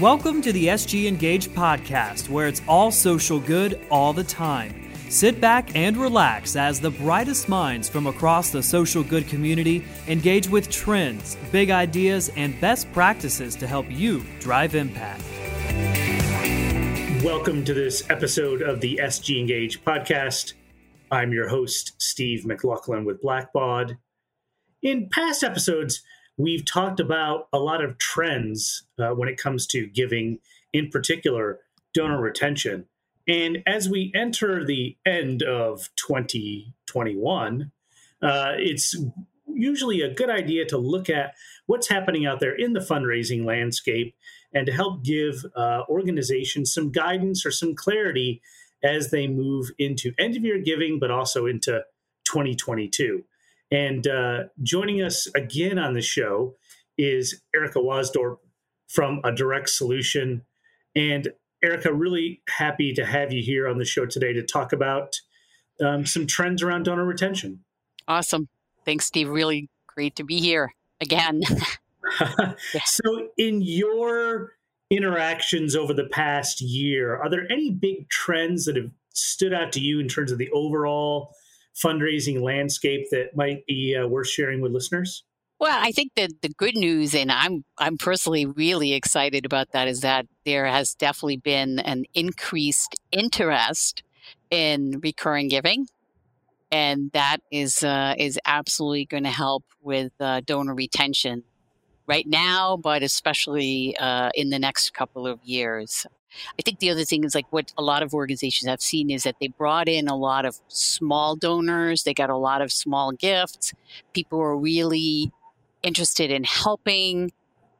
Welcome to the SG Engage podcast, where it's all social good all the time. Sit back and relax as the brightest minds from across the social good community engage with trends, big ideas, and best practices to help you drive impact. Welcome to this episode of the SG Engage podcast. I'm your host, Steve McLaughlin with Blackbaud. In past episodes, we've talked about a lot of trends uh, when it comes to giving, in particular, donor retention. And as we enter the end of 2021, uh, it's usually a good idea to look at what's happening out there in the fundraising landscape and to help give uh, organizations some guidance or some clarity as they move into end of year giving, but also into 2022. And uh, joining us again on the show is Erica Waasdorp from A Direct Solution. And Erica, really happy to have you here on the show today to talk about um, some trends around donor retention. Awesome. Thanks, Steve. Really great to be here again. so, in your interactions over the past year, are there any big trends that have stood out to you in terms of the overall fundraising landscape that might be uh, worth sharing with listeners? Well, I think that the good news, and I'm I'm personally really excited about that, is that there has definitely been an increased interest in recurring giving, and that is uh, is absolutely going to help with uh, donor retention right now, but especially uh, in the next couple of years. I think the other thing is like what a lot of organizations have seen is that they brought in a lot of small donors. They got a lot of small gifts. People were really interested in helping.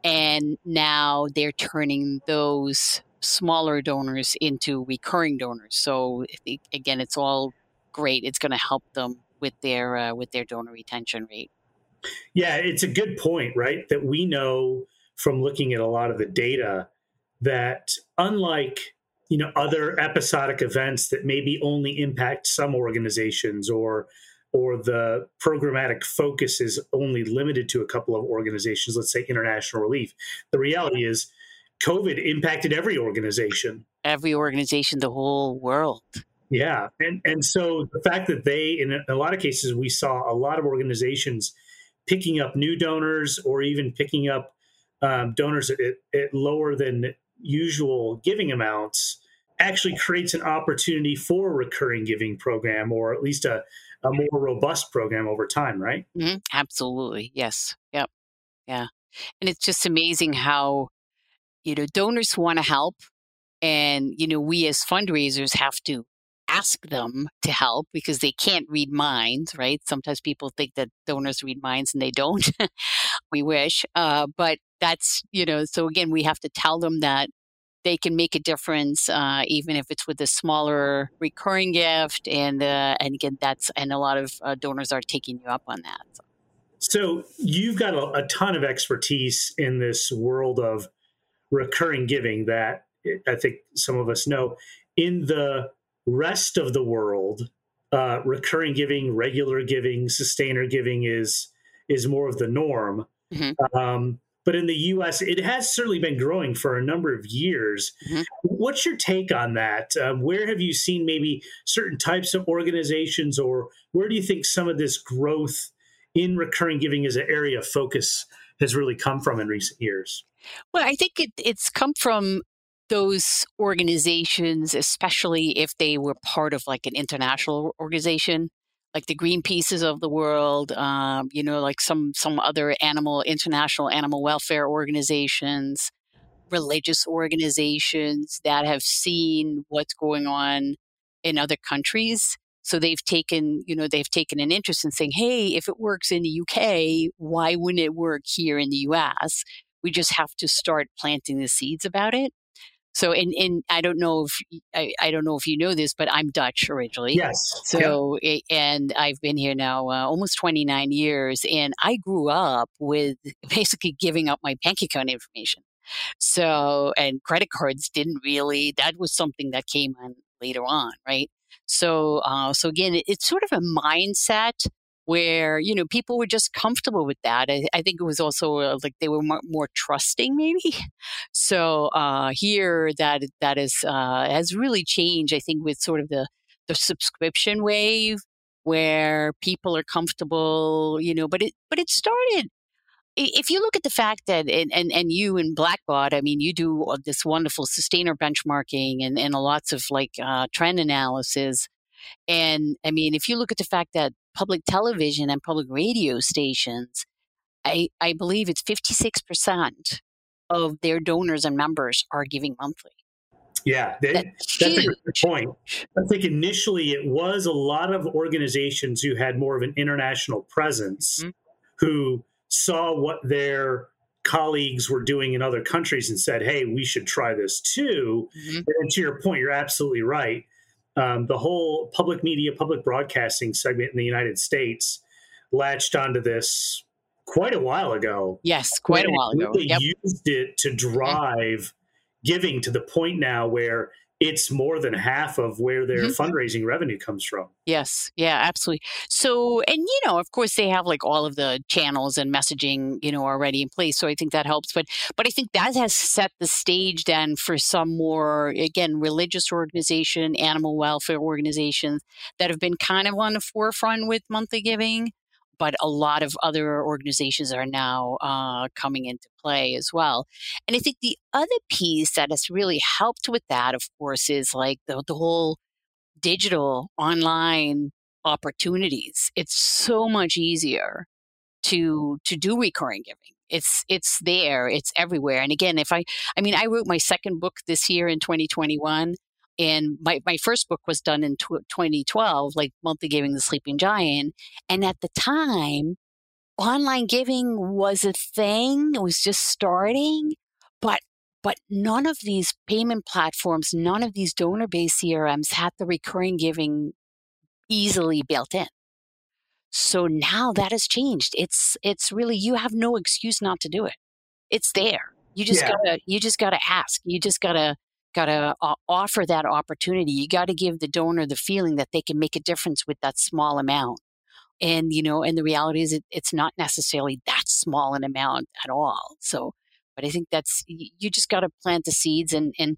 And now they're turning those smaller donors into recurring donors. So again, it's all great. It's going to help them with their uh, with their donor retention rate. Yeah, it's a good point, right? That we know from looking at a lot of the data that unlike you know other episodic events that maybe only impact some organizations or or the programmatic focus is only limited to a couple of organizations let's say international relief the reality is covid impacted every organization. Every organization the whole world. Yeah and and so the fact that they in a lot of cases we saw a lot of organizations picking up new donors or even picking up um, donors at, at lower than usual giving amounts actually creates an opportunity for a recurring giving program or at least a, a more robust program over time, right? Mm-hmm. Absolutely. Yes. Yep. Yeah. And it's just amazing how, you know, donors want to help. And, you know, we as fundraisers have to ask them to help because they can't read minds, right? Sometimes people think that donors read minds and they don't. we wish. Uh, but that's you know so again we have to tell them that they can make a difference uh, even if it's with a smaller recurring gift and uh, and again that's and a lot of uh, donors are taking you up on that so, so you've got a, a, ton of expertise in this world of recurring giving that i think some of us know. In the rest of the world uh, recurring giving regular giving sustainer giving is is more of the norm. Mm-hmm. um, but in the US, it has certainly been growing for a number of years. Mm-hmm. What's your take on that? Um, where have you seen maybe certain types of organizations, or where do you think some of this growth in recurring giving as an area of focus has really come from in recent years? Well, I think it, it's come from those organizations, especially if they were part of like an international organization like the Greenpeaces of the world, um, you know, like some some other animal international animal welfare organizations, religious organizations that have seen what's going on in other countries. So they've taken, you know, they've taken an interest in saying, hey, if it works in the UK, why wouldn't it work here in the US? We just have to start planting the seeds about it. So, in, in I don't know if I, I don't know if you know this, but I'm Dutch originally. Yes. So, yeah. and I've been here now uh, almost 29 years, and I grew up with basically giving up my bank account information. So, and credit cards didn't really. That was something that came on later on, right? So, uh, so again, it's sort of a mindset where you know people were just comfortable with that. I, I think it was also uh, like they were more, more trusting, maybe. So uh, here, that that is uh, has really changed. I think with sort of the the subscription wave, where people are comfortable, you know. But it but it started if you look at the fact that and, and, and you and blackbaud i mean you do this wonderful sustainer benchmarking and, and lots of like uh, trend analysis and i mean if you look at the fact that public television and public radio stations, I, I believe it's 56% of their donors and members are giving monthly. Yeah, that, that's, that's a good point. I think initially it was a lot of organizations who had more of an international presence mm-hmm. who saw what their colleagues were doing in other countries and said, hey, we should try this too. Mm-hmm. And to your point, you're absolutely right um, the whole public media, public broadcasting segment in the United States latched onto this quite a while ago. Yes, quite a while ago. They yep. used it to drive giving to the point now where it's more than half of where their mm-hmm. fundraising revenue comes from. Yes, yeah, absolutely. So, and you know, of course, they have like all of the channels and messaging, you know, already in place. So I think that helps. But, but I think that has set the stage then for some more, again, religious organization, animal welfare organizations that have been kind of on the forefront with monthly giving but a lot of other organizations are now uh, coming into play as well. And I think the other piece that has really helped with that, of course, is like the, the whole digital online opportunities. It's so much easier to to do recurring giving. It's it's there, it's everywhere. And again, if I I mean I wrote my second book this year in 2021 and my, my first book was done in 2012 like monthly giving the sleeping giant and at the time online giving was a thing it was just starting but but none of these payment platforms none of these donor based crms had the recurring giving easily built in. So now that has changed. It's it's really you have no excuse not to do it. It's there. You just yeah. gotta you just gotta ask. You just gotta got to uh, offer that opportunity. You got to give the donor the feeling that they can make a difference with that small amount. And, you know, and the reality is it, it's not necessarily that small an amount at all. So, but I think that's, you just got to plant the seeds and, and,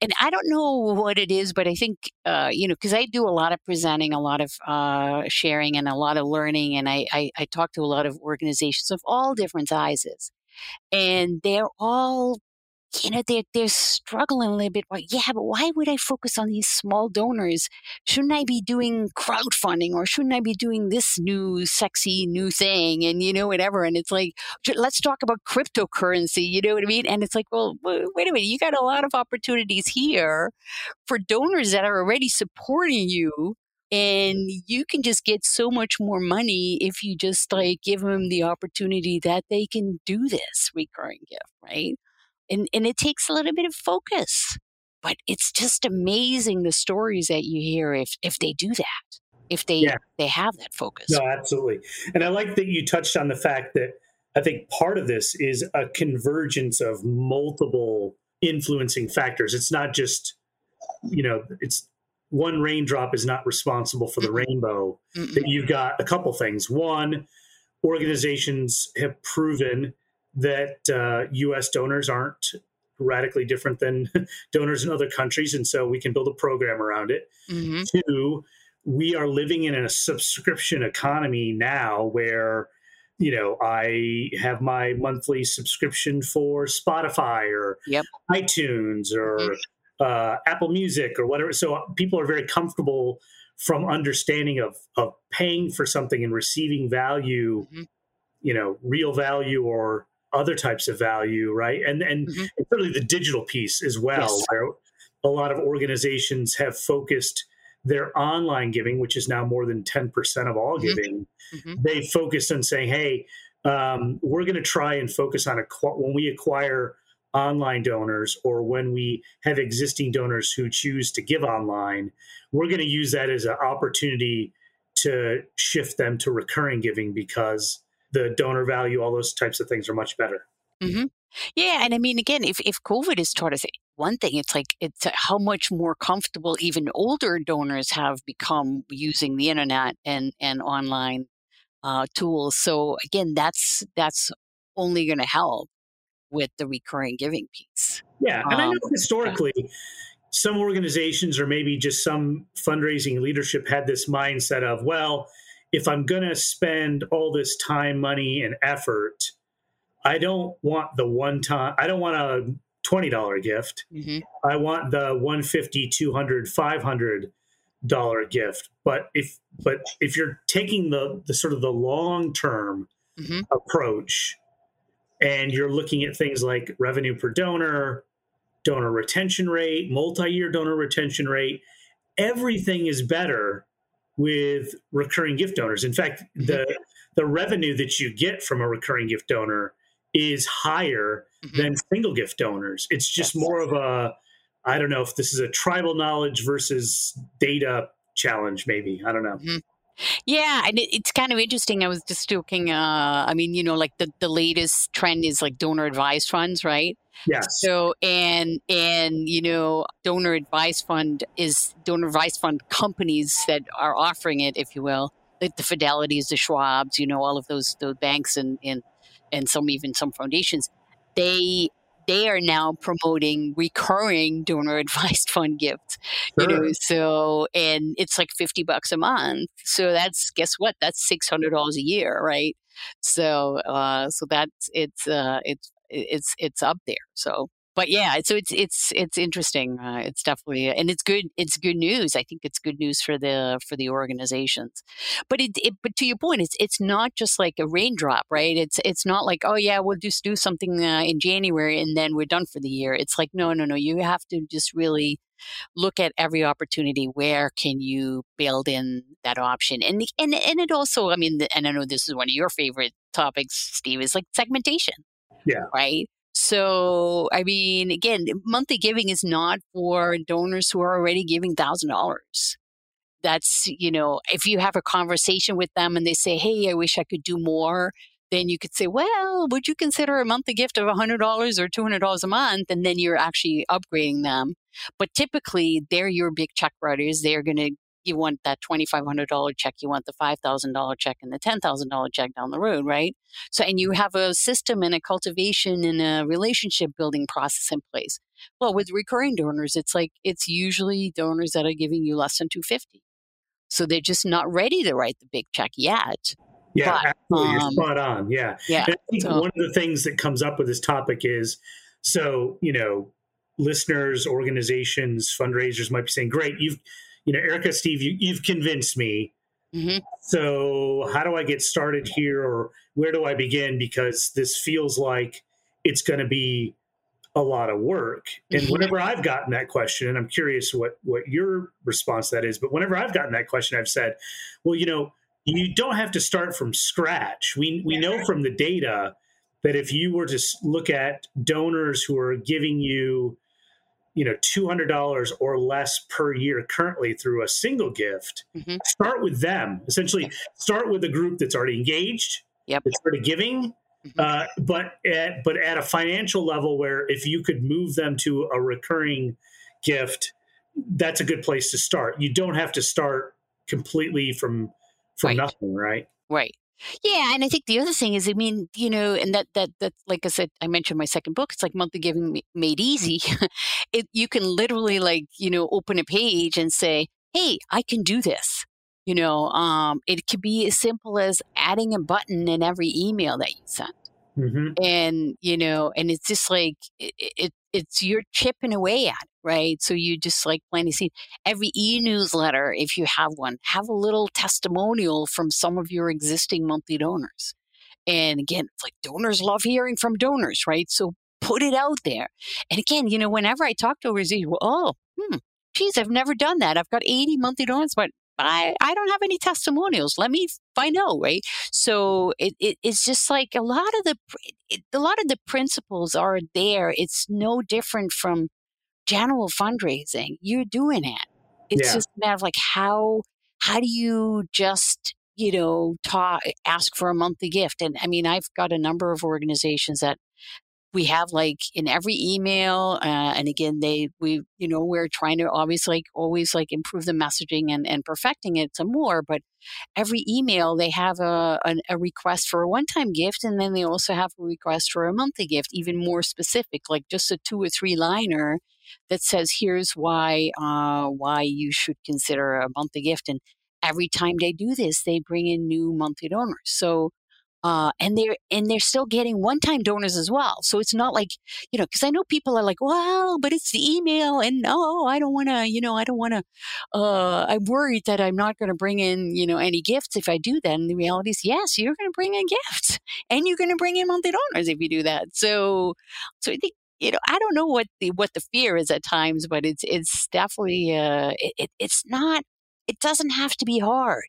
and I don't know what it is, but I think, uh, you know, because I do a lot of presenting, a lot of uh, sharing, and a lot of learning. And I, I, I talk to a lot of organizations of all different sizes. And they're all you know, they're, they're struggling a little bit. Well, yeah, but why would I focus on these small donors? Shouldn't I be doing crowdfunding or shouldn't I be doing this new sexy new thing and, you know, whatever? And it's like, let's talk about cryptocurrency, you know what I mean? And it's like, well, wait a minute, you got a lot of opportunities here for donors that are already supporting you and you can just get so much more money if you just like give them the opportunity that they can do this recurring gift right and, and it takes a little bit of focus. But it's just amazing the stories that you hear if if they do that, if they yeah. they have that focus. No, absolutely. And I like that you touched on the fact that I think part of this is a convergence of multiple influencing factors. It's not just, you know, it's one raindrop is not responsible for the mm rainbow. That you've got a couple things. One, organizations have proven that uh, U.S. donors aren't radically different than donors in other countries, and so we can build a program around it. Mm-hmm. Two, we are living in a subscription economy now where you know i have my monthly subscription for spotify or yep. itunes or mm-hmm. uh, apple music or whatever so people are very comfortable from understanding of of paying for something and receiving value mm-hmm. you know real value or other types of value, right? And and, mm-hmm. and certainly the digital piece as well, yes. where a lot of organizations have focused their online giving, which is now more than 10% of all mm-hmm. giving, mm-hmm. they focused on saying, hey, um, we're going to try and focus on a, when we acquire online donors or when we have existing donors who choose to give online, we're going to use that as an opportunity to shift them to recurring giving because the donor value, all those types of things are much better. Mm-hmm. Yeah, and I mean, again, if if COVID has taught us one thing, it's like it's how much more comfortable even older donors have become using the internet and and online uh, tools. So again, that's that's only going to help with the recurring giving piece. Yeah, and um, I know historically. Yeah. Some organizations, or maybe just some fundraising leadership, had this mindset of, well, if I'm going to spend all this time, money, and effort, I don't want the one time, I don't want a $20 gift. Mm-hmm. I want the 150, 200, 500 dollar gift. But if but if you're taking the the sort of the long term mm-hmm. approach and you're looking at things like revenue per donor, donor retention rate, multi-year donor retention rate, everything is better with recurring gift donors. In fact, the the revenue that you get from a recurring gift donor is higher mm-hmm. than single gift donors. It's just more of a I don't know if this is a tribal knowledge versus data challenge, maybe. I don't know. Mm-hmm. Yeah, and it, it's kind of interesting. I was just looking. Uh, I mean, you know, like the, the latest trend is like donor advised funds, right? Yes. So and and you know, donor advised fund is donor advised fund companies that are offering it, if you will, like the Fidelities, the Schwabs, you know, all of those those banks and and and some even some foundations. They they are now promoting recurring donor advised fund gifts. Sure. You know, so and it's like fifty bucks a month. So that's guess what? That's six hundred dollars a year, right? So uh, so that's it's uh, it's it's it's up there. So but yeah, so it's it's it's interesting. Uh, it's definitely and it's good. It's good news. I think it's good news for the for the organizations. But it, it but to your point, it's it's not just like a raindrop, right? It's it's not like oh yeah, we'll just do something uh, in January and then we're done for the year. It's like no no no, you have to just really look at every opportunity where can you build in that option and and and it also i mean and i know this is one of your favorite topics steve is like segmentation yeah right so, I mean, again, monthly giving is not for donors who are already giving $1,000. That's, you know, if you have a conversation with them and they say, hey, I wish I could do more, then you could say, well, would you consider a monthly gift of $100 or $200 a month? And then you're actually upgrading them. But typically, they're your big check writers. They're going to you want that $2,500 check, you want the $5,000 check and the $10,000 check down the road, right? So, and you have a system and a cultivation and a relationship building process in place. Well, with recurring donors, it's like, it's usually donors that are giving you less than 250. So they're just not ready to write the big check yet. Yeah, but, absolutely. Um, You're spot on. Yeah. Yeah. And I think so, one of the things that comes up with this topic is so, you know, listeners, organizations, fundraisers might be saying, great, you've, you know, Erica, Steve, you, you've convinced me. Mm-hmm. So, how do I get started here, or where do I begin? Because this feels like it's going to be a lot of work. And mm-hmm. whenever I've gotten that question, and I'm curious what what your response to that is, but whenever I've gotten that question, I've said, well, you know, you don't have to start from scratch. We we know from the data that if you were to look at donors who are giving you you know $200 or less per year currently through a single gift mm-hmm. start with them essentially start with a group that's already engaged yep. that's already giving mm-hmm. uh, but at but at a financial level where if you could move them to a recurring gift that's a good place to start you don't have to start completely from from right. nothing right right yeah, and I think the other thing is, I mean, you know, and that that that, like I said, I mentioned my second book. It's like monthly giving made easy. it, you can literally like you know open a page and say, "Hey, I can do this." You know, um, it could be as simple as adding a button in every email that you send. Mm-hmm. And you know, and it's just like it, it, it's you're chipping away at it, right? So you just like planting seed. Every e-newsletter, if you have one, have a little testimonial from some of your existing monthly donors. And again, like donors love hearing from donors, right? So put it out there. And again, you know, whenever I talk to overseas, well, oh, hmm, geez, I've never done that. I've got 80 monthly donors, but I, I don't have any testimonials. Let me find out, right? So it, it, it's just like a lot of the it, a lot of the principles are there. It's no different from general fundraising. You're doing it. It's yeah. just a matter of like how how do you just you know talk ask for a monthly gift? And I mean, I've got a number of organizations that we have like in every email uh, and again they we you know we're trying to always like always like improve the messaging and, and perfecting it some more but every email they have a, a, a request for a one-time gift and then they also have a request for a monthly gift even more specific like just a two or three liner that says here's why uh, why you should consider a monthly gift and every time they do this they bring in new monthly donors. So uh, and they're and they're still getting one-time donors as well. So it's not like you know, because I know people are like, well, but it's the email, and no, I don't want to, you know, I don't want to. Uh, I'm worried that I'm not going to bring in, you know, any gifts if I do that. And the reality is, yes, you're going to bring in gifts, and you're going to bring in monthly donors if you do that. So, so I think you know, I don't know what the what the fear is at times, but it's it's definitely uh, it, it, it's not. It doesn't have to be hard,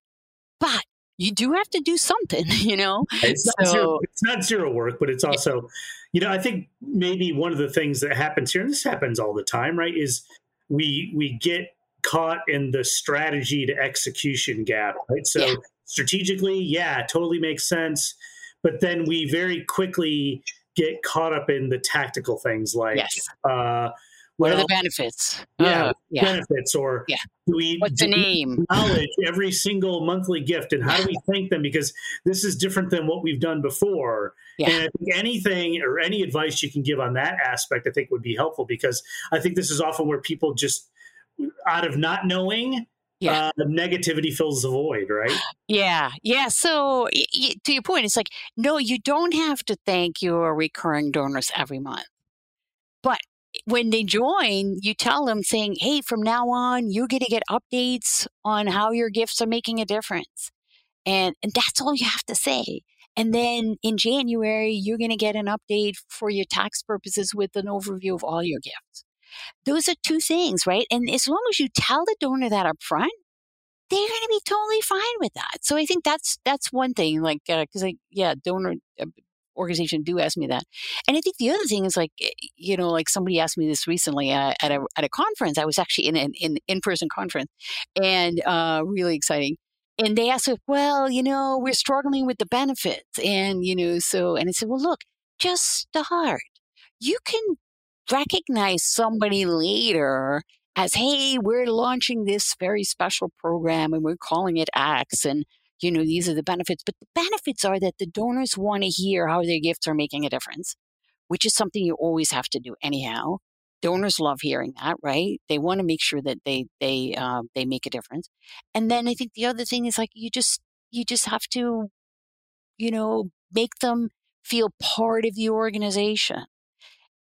but you do have to do something, you know. It's, so, not, zero, it's not zero work, but it's also, you know, I think maybe one of the things that happens here, and this happens all the time, right, is we we get caught in the strategy to execution gap, right? So yeah. strategically, yeah, totally makes sense, but then we very quickly get caught up in the tactical things like yes. uh, what well, are the benefits? Yeah, uh, yeah. benefits or yeah. do we what's do the name? Knowledge every single monthly gift and how do we thank them because this is different than what we've done before. Yeah. And anything or any advice you can give on that aspect, I think would be helpful because I think this is often where people just out of not knowing yeah. Uh, negativity fills the void, right? Yeah, yeah. So y- to your point, it's like no, you don't have to thank your recurring donors every month, when they join, you tell them saying, hey, from now on, you're going to get updates on how your gifts are making a difference. And, and that's all you have to say. And then in January, you're going to get an update for your tax purposes with an overview of all your gifts. Those are two things, right? And as long as you tell the donor that up front, they're going to be totally fine with that. So I think that's that's one thing. Like, because uh, yeah, donor uh, organization do ask me that. And I think the other thing is like, eh, you know, like somebody asked me this recently uh, at a at a conference. I was actually in an in in person conference, and uh, really exciting. And they asked, well, you know, we're struggling with the benefits, and you know, so and I said, well, look, just start. You can recognize somebody later as, hey, we're launching this very special program and we're calling it X. And you know, these are the benefits. But the benefits are that the donors want to hear how their gifts are making a difference, which is something you always have to do anyhow. Donors love hearing that, right? They want to make sure that they they uh, they make a difference. And then I think the other thing is like you just you just have to, you know, make them feel part of the organization.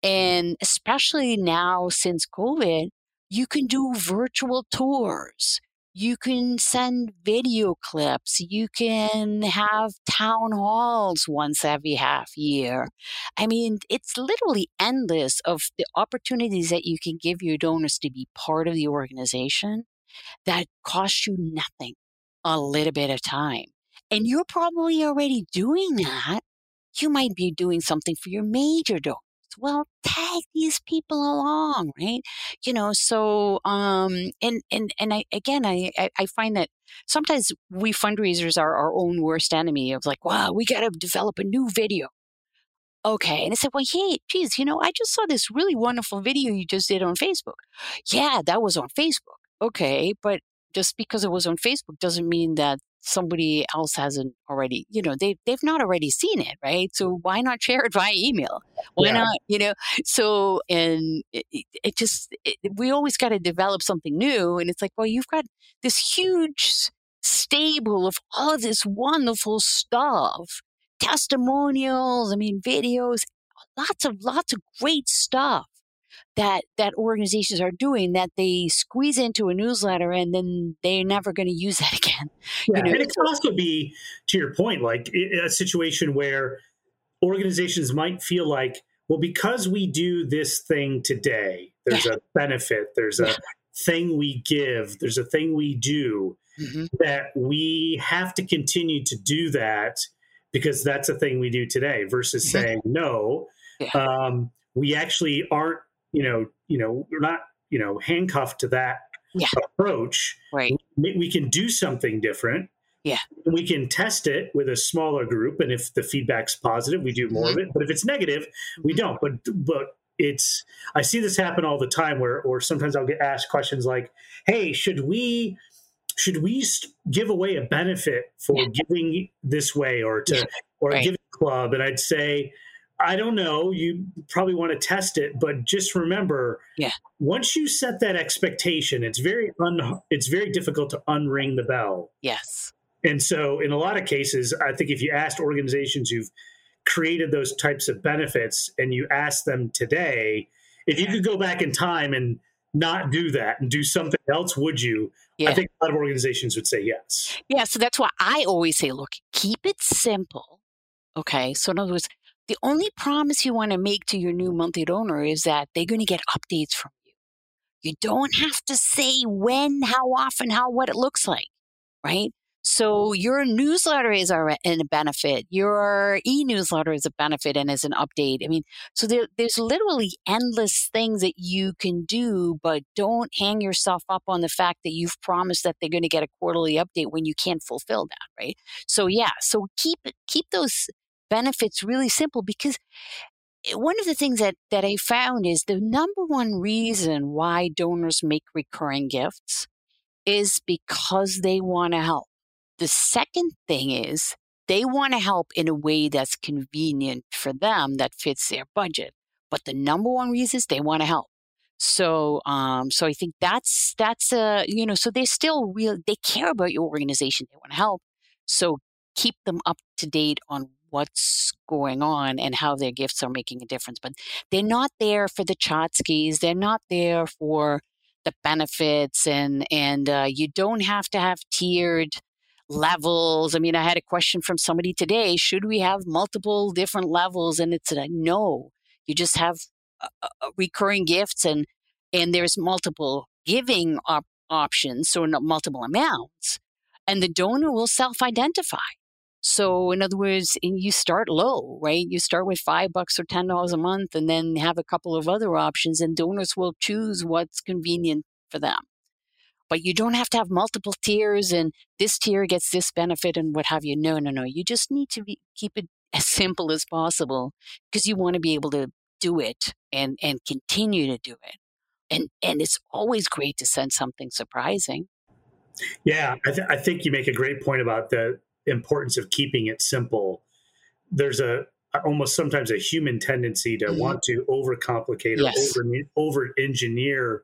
And especially now since COVID, you can do virtual tours you can send video clips. You can have town halls once every half year. I mean, it's literally endless of the opportunities that you can give your donors to be part of the organization that cost you nothing, a little bit of time. And you're probably already doing that. You might be doing something for your major donor well tag these people along right? You know so um and and and i again i i find that sometimes we fundraisers are our own worst enemy of like wow we got to develop a new video. Okay and i said well hey geez you know i just saw this really wonderful video you just did on facebook. Yeah that was on facebook okay but just because it was on facebook doesn't mean that somebody else hasn't already, you know, they they've not already seen it, right? So why not share it via email? Why yeah. not, you know? So and it, it just it, we always got to develop something new, and it's like, well, you've got this huge stable of all of this wonderful stuff, testimonials, I mean, videos, lots of lots of great stuff that that organizations are doing that they squeeze into a newsletter and then they're never going to use that again. Yeah, you know? and it could also be to your point, like a situation where organizations might feel like, well, because we do this thing today, there's yeah. a benefit, there's a yeah. thing we give, there's a thing we do mm-hmm. that we have to continue to do that because that's a thing we do today versus mm-hmm. saying no. Um, we actually aren't you know, you know, we're not, you know, handcuffed to that yeah. approach. Right. We, we, can do something different. Yeah. We can test it with a smaller group, and if the feedback's positive, we do more mm-hmm. of it. But if it's negative, we mm-hmm. don't. But but it's I see this happen all the time where or sometimes I'll get asked questions like, "Hey, should we should we give away a benefit for yeah. giving this way or to yeah. or right. giving club?" And I'd say, I don't know. You probably want to test it, but just remember, yeah. Once you set that expectation, it's very un, it's very difficult to unring the bell. Yes. And so, in a lot of cases, I think if you asked organizations who've created those types of benefits and you ask them today, if you could go back in time and not do that and do something else, would you? Yeah. I think a lot of organizations would say yes. Yeah. So that's why I always say, look, keep it simple. Okay. So, in other words, the only promise you want to make to your new monthly donor is that they're going to get updates from you. You don't have to say when, how often, how, what it looks like, right? So your newsletter is a, a benefit. Your e-newsletter is a benefit and is an update. I mean, so there, there's literally endless things that you can do, but don't hang yourself up on the fact that you've promised that they're going to get a quarterly update when you can't fulfill that, right? So yeah, so keep keep those benefits really simple because eh, one of the things that, that I found is the number one reason why donors make recurring gifts is because they want to help. The second thing is they want to help in a way that's convenient for them that fits their budget. But the number one reason is they want to help. So, um, so I think that's that's a you know, so they still real they care about your organization. They want to help. So keep them up to date on what's going on and how their gifts are making a difference. But they're not there for the tchotchkes. They're not there for the benefits, and and uh, you don't have to have tiered levels. I mean, I had a question from somebody today should we have multiple different levels? And it's a no. You just have uh, uh, uh recurring gifts, and and there's multiple giving op- options, so multiple amounts, and the donor will self identify. So, in other words, you start low, right? You start with five bucks or ten dollars a month, and then have a couple of other options, and donors will choose what's convenient for them but you don't have to have multiple tiers and this tier gets this benefit and what have you. No, no, no. You just need to be, keep it as simple as possible because you want to be able to do it and, and continue to do it. And, and it's always great to send something surprising. Yeah, I, th- I think you make a great point about the importance of keeping it simple. There's a almost sometimes a human tendency to mm-hmm. want to overcomplicate or yes. over over engineer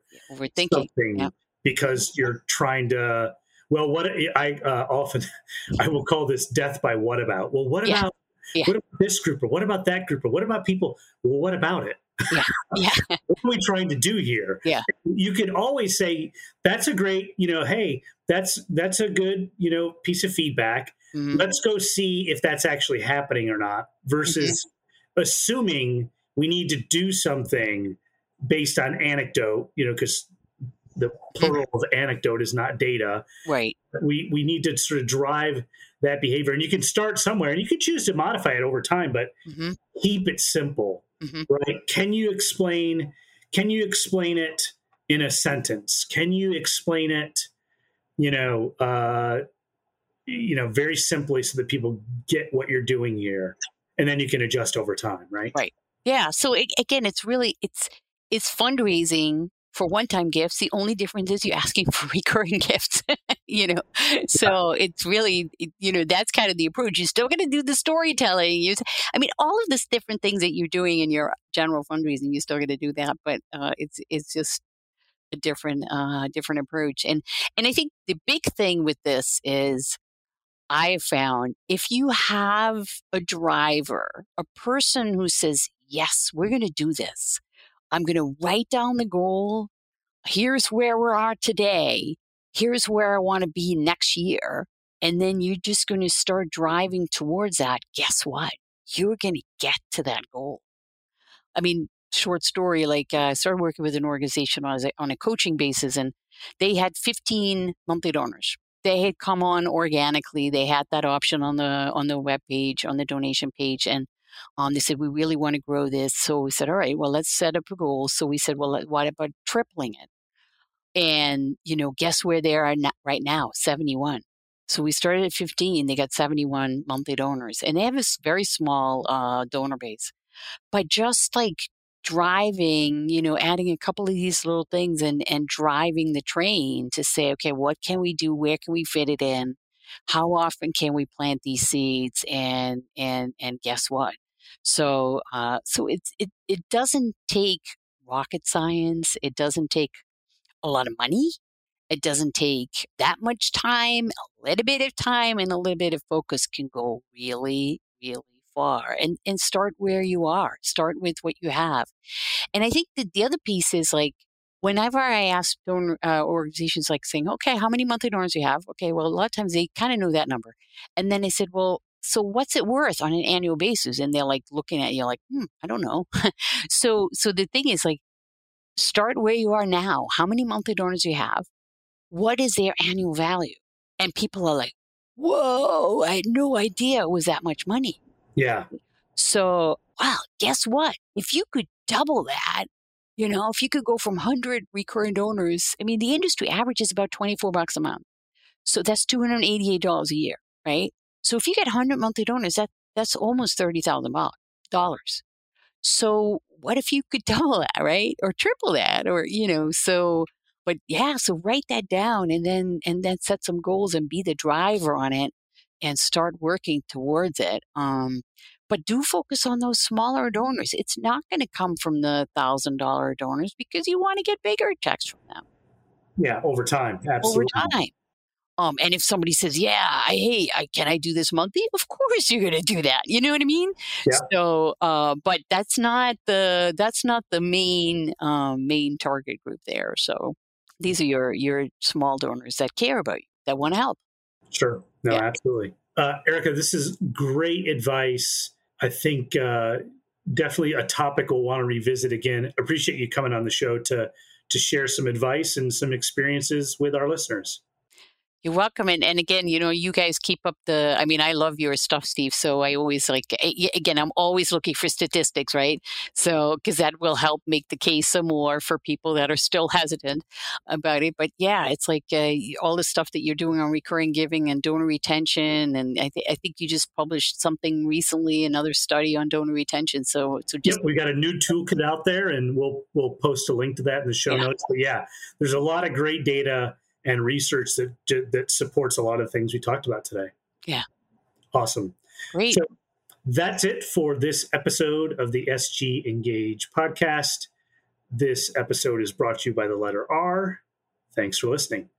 something because you're trying to well what i uh, often i will call this death by what about well what yeah. about yeah. what about this group or what about that group or what about people well what about it yeah. yeah. what are we trying to do here yeah you could always say that's a great you know hey that's that's a good you know piece of feedback mm-hmm. let's go see if that's actually happening or not versus mm-hmm. assuming we need to do something based on anecdote you know because the plural of anecdote is not data. Right. We we need to sort of drive that behavior, and you can start somewhere, and you can choose to modify it over time, but mm-hmm. keep it simple. Mm-hmm. Right? Can you explain? Can you explain it in a sentence? Can you explain it? You know, uh, you know, very simply, so that people get what you're doing here, and then you can adjust over time. Right. Right. Yeah. So it, again, it's really it's it's fundraising for one-time gifts. The only difference is you're asking for recurring gifts, you know. So it's really, you know, that's kind of the approach. You're still going to do the storytelling. You, I mean, all of this different things that you're doing in your general fundraising, you're still going to do that, but uh, it's it's just a different uh, different approach. And and I think the big thing with this is. I found if you have a driver, a person who says, Yes, we're going to do this, I'm going to write down the goal. Here's where we are today. Here's where I want to be next year. And then you're just going to start driving towards that. Guess what? You're going to get to that goal. I mean, short story like uh, I started working with an organization on a, on a coaching basis, and they had 15 monthly donors. They had come on organically. They had that option on the on the web page, on the donation page, and um, they said, we really want to grow this. So we said, all right, well, let's set up a goal. So we said, well, what about tripling it? And, you know, guess where they are right now? 71. So we started at 15. They got 71 monthly donors, and they have a very small uh, donor base. But just like driving, you know, adding a couple of these little things and and driving the train to say, okay, what can we do? Where can we fit it in? How often can we plant these seeds? And and and guess what? So uh, so it's it it doesn't take rocket science. It doesn't take a lot of money. It doesn't take that much time. A little bit of time and a little bit of focus can go really, really far. And and start where you are. Start with what you have. And I think that the other piece is like whenever I ask donor uh, organizations like saying, okay, how many monthly donors do you have? Okay, well, a lot of times they kind of know that number. And then they said, well, so what's it worth on an annual basis? And they're like looking at you like, hmm, I don't know. so, so the thing is like, start where you are now. How many monthly donors do you have? what is their annual value? And people are like, whoa, I had no idea it was that much money. Yeah. So, well, guess what? If you could double that, you know, if you could go from 100 recurring donors, I mean, the industry average is about 24 bucks a month. So that's $288 a year, right? So if you get 100 monthly donors, that that's almost $30,000. So what if you could double that, right? Or triple that or, you know, so but yeah, so write that down and then and then set some goals and be the driver on it and start working towards it. Um, but do focus on those smaller donors. It's not going to come from the thousand dollar donors because you want to get bigger checks from them. Yeah, over time, absolutely. Over time. Um, and if somebody says, "Yeah, I hey, I, can I do this monthly?" Of course, you're going to do that. You know what I mean? Yeah. So, uh, but that's not the that's not the main um, main target group there. So, these are your your small donors that care about you, that want to help. Sure. No, yeah. absolutely. Uh, Erica, this is great advice. I think uh, definitely a topic we'll want to revisit again. Appreciate you coming on the show to to share some advice and some experiences with our listeners. You're welcome. And, and again, you know, you guys keep up the, I mean, I love your stuff, Steve. So I always like, again, I'm always looking for statistics, right? So, because that will help make the case some more for people that are still hesitant about it. But yeah, it's like uh, all the stuff that you're doing on recurring giving and donor retention. And I, th- I think you just published something recently, another study on donor retention. So, so just. Yep, we got a new toolkit out there and we'll, we'll post a link to that in the show yeah. notes. But yeah, there's a lot of great data and research that that supports a lot of things we talked about today. Yeah. Awesome. Great. So that's it for this episode of the SG Engage podcast. This episode is brought to you by the letter R. Thanks for listening.